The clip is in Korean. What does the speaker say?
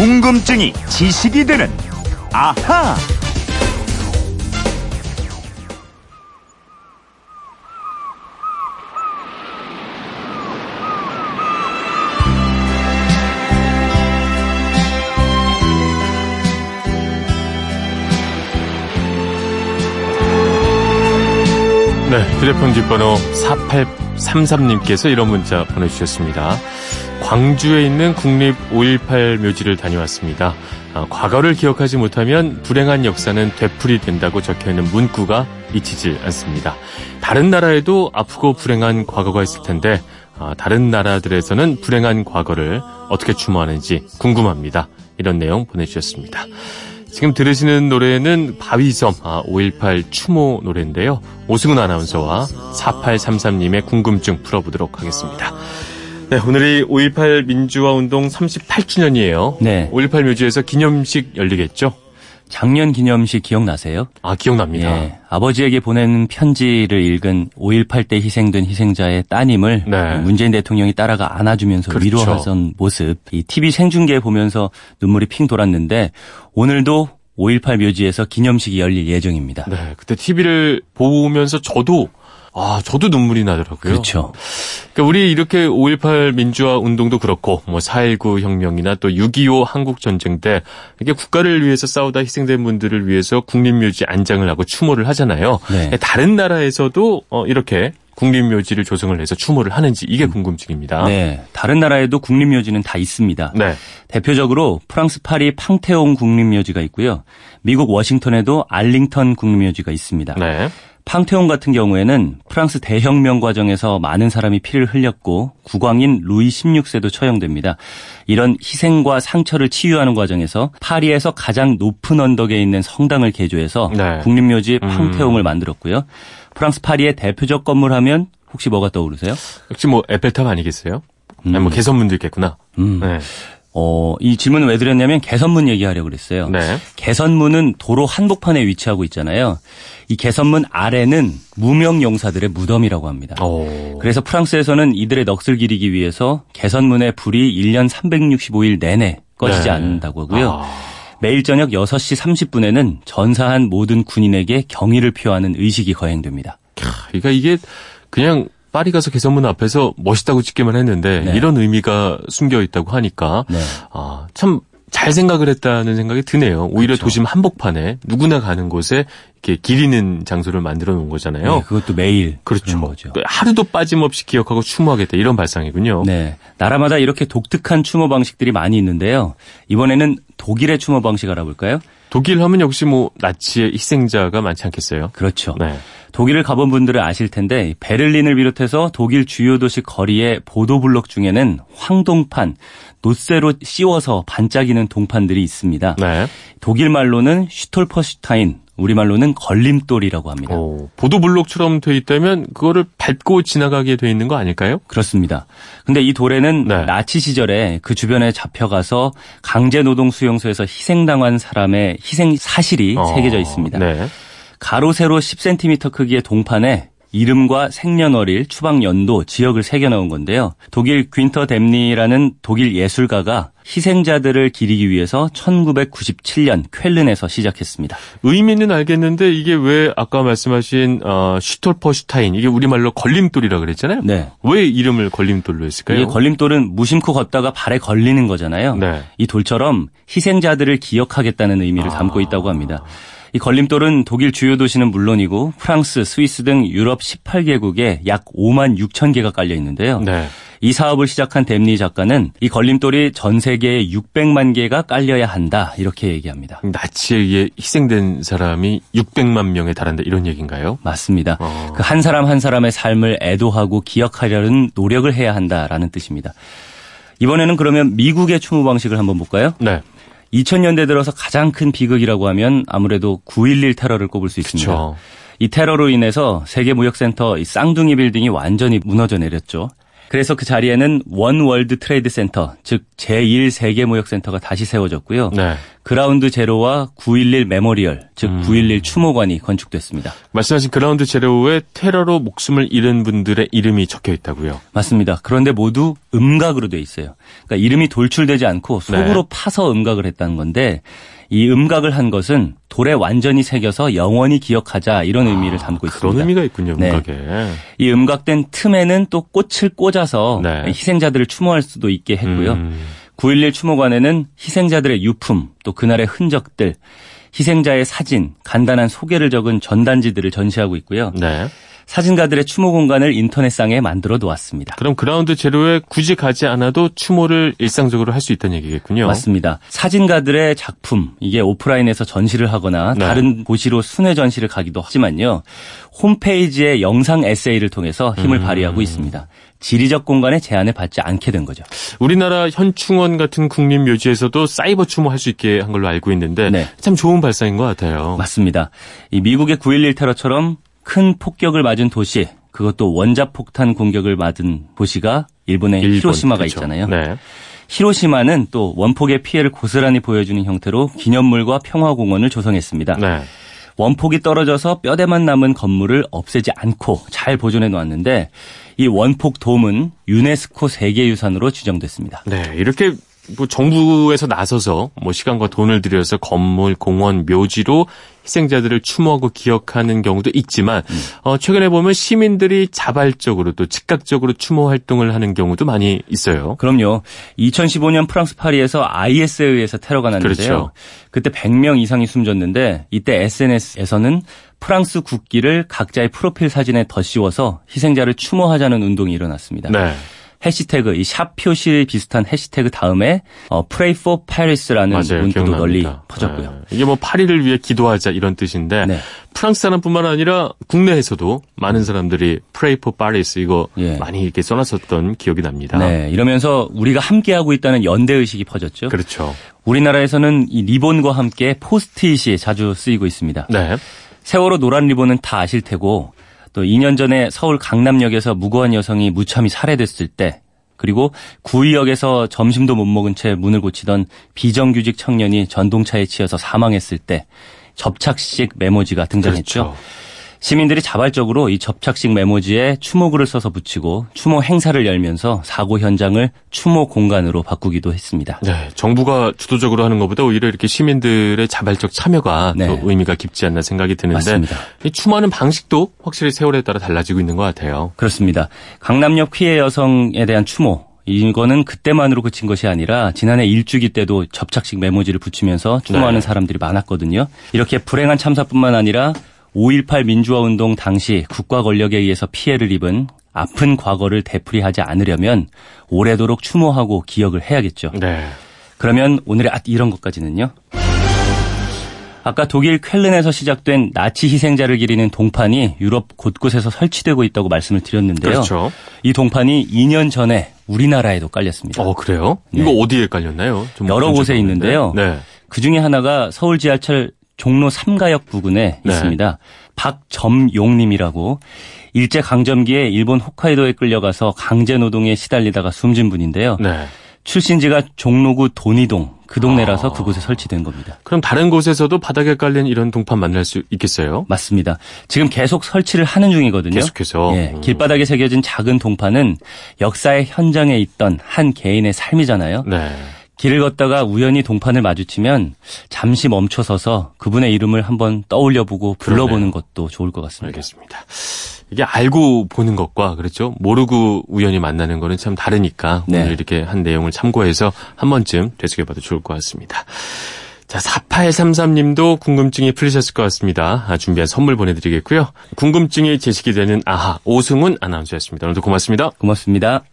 궁금증이 지식이 되는 아하. 네, 휴대폰 뒷번호 4833님께서 이런 문자 보내주셨습니다. 광주에 있는 국립 5.18 묘지를 다녀왔습니다. 아, 과거를 기억하지 못하면 불행한 역사는 되풀이 된다고 적혀있는 문구가 잊히질 않습니다. 다른 나라에도 아프고 불행한 과거가 있을 텐데 아, 다른 나라들에서는 불행한 과거를 어떻게 추모하는지 궁금합니다. 이런 내용 보내주셨습니다. 지금 들으시는 노래는 바위섬 아, 5.18 추모 노래인데요. 오승훈 아나운서와 4833님의 궁금증 풀어보도록 하겠습니다. 네, 오늘이 5.18 민주화 운동 38주년이에요. 네. 5.18 묘지에서 기념식 열리겠죠? 작년 기념식 기억나세요? 아, 기억납니다. 예, 아버지에게 보낸 편지를 읽은 5.18 때 희생된 희생자의 따님을 네. 문재인 대통령이 따라가 안아주면서 그렇죠. 위로하던 모습, 이 TV 생중계 보면서 눈물이 핑 돌았는데 오늘도 5.18 묘지에서 기념식이 열릴 예정입니다. 네, 그때 TV를 보면서 저도 아, 저도 눈물이 나더라고요. 그렇죠. 그러니까 우리 이렇게 5.18 민주화 운동도 그렇고 뭐 4.19 혁명이나 또 6.25 한국 전쟁 때 이게 국가를 위해서 싸우다 희생된 분들을 위해서 국립묘지 안장을 하고 추모를 하잖아요. 네. 다른 나라에서도 어, 이렇게 국립묘지를 조성을 해서 추모를 하는지 이게 궁금증입니다. 네, 다른 나라에도 국립묘지는 다 있습니다. 네. 대표적으로 프랑스 파리 팡테옹 국립묘지가 있고요. 미국 워싱턴에도 알링턴 국립묘지가 있습니다. 네. 팡테온 같은 경우에는 프랑스 대혁명 과정에서 많은 사람이 피를 흘렸고 국왕인 루이 16세도 처형됩니다. 이런 희생과 상처를 치유하는 과정에서 파리에서 가장 높은 언덕에 있는 성당을 개조해서 네. 국립묘지 음. 팡테옹을 만들었고요. 프랑스 파리의 대표적 건물 하면 혹시 뭐가 떠오르세요? 역시 뭐 에펠탑 아니겠어요? 아니 음. 뭐 개선문도 있겠구나. 음. 네. 어, 이 질문을 왜 드렸냐면 개선문 얘기하려고 그랬어요. 네. 개선문은 도로 한복판에 위치하고 있잖아요. 이 개선문 아래는 무명 용사들의 무덤이라고 합니다. 오. 그래서 프랑스에서는 이들의 넋을 기리기 위해서 개선문의 불이 1년 365일 내내 꺼지지 네. 않는다고 하고요. 아. 매일 저녁 6시 30분에는 전사한 모든 군인에게 경의를 표하는 의식이 거행됩니다. 그러니까 이게 그냥 파리 가서 개선문 앞에서 멋있다고 찍기만 했는데 네. 이런 의미가 숨겨 있다고 하니까 네. 아, 참 잘 생각을 했다는 생각이 드네요. 오히려 그렇죠. 도심 한복판에 누구나 가는 곳에 이렇게 기리는 장소를 만들어 놓은 거잖아요. 네, 그것도 매일 그렇죠. 거죠. 그 하루도 빠짐없이 기억하고 추모하겠다 이런 발상이군요. 네. 나라마다 이렇게 독특한 추모 방식들이 많이 있는데요. 이번에는 독일의 추모 방식 알아볼까요? 독일 하면 역시 뭐 나치의 희생자가 많지 않겠어요? 그렇죠. 네. 독일을 가본 분들은 아실 텐데 베를린을 비롯해서 독일 주요 도시 거리의 보도블록 중에는 황동판, 놋쇠로 씌워서 반짝이는 동판들이 있습니다. 네. 독일 말로는 Stolperstein, 우리말로는 걸림돌이라고 합니다. 오, 보도블록처럼 돼 있다면 그거를 밟고 지나가게 돼 있는 거 아닐까요? 그렇습니다. 근데 이 돌에는 네. 나치 시절에 그 주변에 잡혀가서 강제 노동 수용소에서 희생당한 사람의 희생 사실이 어, 새겨져 있습니다. 네. 가로 세로 10cm 크기의 동판에 이름과 생년월일, 추방 연도, 지역을 새겨 넣은 건데요. 독일 귄터 뎀니히라는 독일 예술가가 희생자들을 기리기 위해서 1997년 쾰른에서 시작했습니다. 의미는 알겠는데 이게 왜 아까 말씀하신 어, 슈톨퍼슈타인 이게 우리말로 걸림돌이라 그랬잖아요. 네. 왜 이름을 걸림돌로 했을까요? 이게 걸림돌은 무심코 걷다가 발에 걸리는 거잖아요. 네. 이 돌처럼 희생자들을 기억하겠다는 의미를 아. 담고 있다고 합니다. 이 걸림돌은 독일 주요 도시는 물론이고 프랑스, 스위스 등 유럽 18개국에 약 5만 6천 개가 깔려 있는데요. 네. 이 사업을 시작한 댐니 작가는 이 걸림돌이 전 세계에 600만 개가 깔려야 한다 이렇게 얘기합니다. 나치에 의해 희생된 사람이 600만 명에 달한다 이런 얘기인가요? 맞습니다. 어. 그한 사람 한 사람의 삶을 애도하고 기억하려는 노력을 해야 한다라는 뜻입니다. 이번에는 그러면 미국의 추모 방식을 한번 볼까요? 네. 2000년대 들어서 가장 큰 비극이라고 하면 아무래도 9.11 테러를 꼽을 수 있습니다. 그렇죠. 이 테러로 인해서 세계무역센터 이 쌍둥이 빌딩이 완전히 무너져 내렸죠. 그래서 그 자리에는 원 월드 트레이드 센터, 즉 제1 세계 무역 센터가 다시 세워졌고요. 네. 그라운드 제로와 911 메모리얼, 즉 911 추모관이 건축됐습니다. 말씀하신 그라운드 제로에 테러로 목숨을 잃은 분들의 이름이 적혀 있다고요. 맞습니다. 그런데 모두 음각으로 돼 있어요. 그러니까 이름이 돌출되지 않고 속으로 네. 파서 음각을 했다는 건데 이 음각을 한 것은 돌에 완전히 새겨서 영원히 기억하자 이런 의미를 담고 아, 그런 있습니다. 의미가 있군요. 네. 음각에. 이 음각된 틈에는 또 꽃을 꽂아서 네. 희생자들을 추모할 수도 있게 했고요. 음. 9.11 추모관에는 희생자들의 유품, 또 그날의 흔적들, 희생자의 사진, 간단한 소개를 적은 전단지들을 전시하고 있고요. 네. 사진가들의 추모 공간을 인터넷상에 만들어 놓았습니다. 그럼 그라운드 제로에 굳이 가지 않아도 추모를 일상적으로 할 수 있다는 얘기겠군요. 맞습니다. 사진가들의 작품, 이게 오프라인에서 전시를 하거나 네. 다른 곳으로 순회 전시를 가기도 하지만요. 홈페이지의 영상 에세이를 통해서 힘을 음. 발휘하고 있습니다. 지리적 공간의 제한을 받지 않게 된 거죠. 우리나라 현충원 같은 국립묘지에서도 사이버 추모할 수 있게 한 걸로 알고 있는데 네. 참 좋은 발상인 것 같아요. 맞습니다. 이 미국의 9.11 테러처럼 큰 폭격을 맞은 도시, 그것도 원자폭탄 공격을 맞은 도시가 일본의 일본, 히로시마가 그렇죠. 있잖아요. 네. 히로시마는 또 원폭의 피해를 고스란히 보여주는 형태로 기념물과 평화공원을 조성했습니다. 네. 원폭이 떨어져서 뼈대만 남은 건물을 없애지 않고 잘 보존해 놓았는데 이 원폭 돔은 유네스코 세계유산으로 지정됐습니다. 네. 이렇게 뭐 정부에서 나서서 뭐 시간과 돈을 들여서 건물, 공원, 묘지로 희생자들을 추모하고 기억하는 경우도 있지만 음. 어, 최근에 보면 시민들이 자발적으로 또 즉각적으로 추모 활동을 하는 경우도 많이 있어요. 그럼요. 2015년 프랑스 파리에서 IS에 의해서 테러가 났는데요. 그렇죠. 그때 100명 이상이 숨졌는데 이때 SNS에서는 프랑스 국기를 각자의 프로필 사진에 덧씌워서 희생자를 추모하자는 운동이 일어났습니다. 네. 해시태그 이 샵 표시 비슷한 해시태그 다음에 어, Pray for Paris라는 맞아요. 문구도 널리 기억납니다. 퍼졌고요. 네. 이게 뭐 파리를 위해 기도하자 이런 뜻인데 네. 프랑스 사람뿐만 아니라 국내에서도 많은 사람들이 Pray for Paris 이거 예. 많이 이렇게 써놨었던 기억이 납니다. 네, 이러면서 우리가 함께하고 있다는 연대 의식이 퍼졌죠. 그렇죠. 우리나라에서는 이 리본과 함께 포스트잇이 자주 쓰이고 있습니다. 네. 세월호 노란 리본은 다 아실 테고 또 2년 전에 서울 강남역에서 무고한 여성이 무참히 살해됐을 때 그리고 구의역에서 점심도 못 먹은 채 문을 고치던 비정규직 청년이 전동차에 치여서 사망했을 때 접착식 메모지가 등장했죠. 그렇죠. 시민들이 자발적으로 이 접착식 메모지에 추모글을 써서 붙이고 추모 행사를 열면서 사고 현장을 추모 공간으로 바꾸기도 했습니다. 네, 정부가 주도적으로 하는 것보다 오히려 이렇게 시민들의 자발적 참여가 네. 더 의미가 깊지 않나 생각이 드는데 맞습니다. 이 추모하는 방식도 확실히 세월에 따라 달라지고 있는 것 같아요. 그렇습니다. 강남역 피해 여성에 대한 추모 이거는 그때만으로 그친 것이 아니라 지난해 일주기 때도 접착식 메모지를 붙이면서 추모하는 네. 사람들이 많았거든요. 이렇게 불행한 참사뿐만 아니라 5.18 민주화 운동 당시 국가 권력에 의해서 피해를 입은 아픈 과거를 되풀이하지 않으려면 오래도록 추모하고 기억을 해야겠죠. 네. 그러면 오늘의 아 이런 것까지는요. 아까 독일 쾰른에서 시작된 나치 희생자를 기리는 동판이 유럽 곳곳에서 설치되고 있다고 말씀을 드렸는데요. 그렇죠. 이 동판이 2년 전에 우리나라에도 깔렸습니다. 어, 그래요? 네. 이거 어디에 깔렸나요? 좀 여러 곳에. 있는데요. 네. 그 중에 하나가 서울 지하철 종로 3가역 부근에 네. 있습니다. 박점용님이라고 일제 강점기에 일본 홋카이도에 끌려가서 강제 노동에 시달리다가 숨진 분인데요. 네. 출신지가 종로구 돈이동 그 동네라서 아. 그곳에 설치된 겁니다. 그럼 다른 곳에서도 바닥에 깔린 이런 동판 만날 수 있겠어요? 맞습니다. 지금 계속 설치를 하는 중이거든요. 계속해서. 예, 음. 길바닥에 새겨진 작은 동판은 역사의 현장에 있던 한 개인의 삶이잖아요. 네. 길을 걷다가 우연히 동판을 마주치면 잠시 멈춰서서 그분의 이름을 한번 떠올려 보고 불러보는 그러네요. 것도 좋을 것 같습니다. 알겠습니다. 이게 알고 보는 것과 그렇죠. 모르고 우연히 만나는 거는 참 다르니까 네. 오늘 이렇게 한 내용을 참고해서 한 번쯤 되새겨봐도 좋을 것 같습니다. 자, 4833님도 궁금증이 풀리셨을 것 같습니다. 아, 준비한 선물 보내드리겠고요. 궁금증이 제시이 되는 아하 오승훈 아나운서였습니다. 오늘도 고맙습니다. 고맙습니다.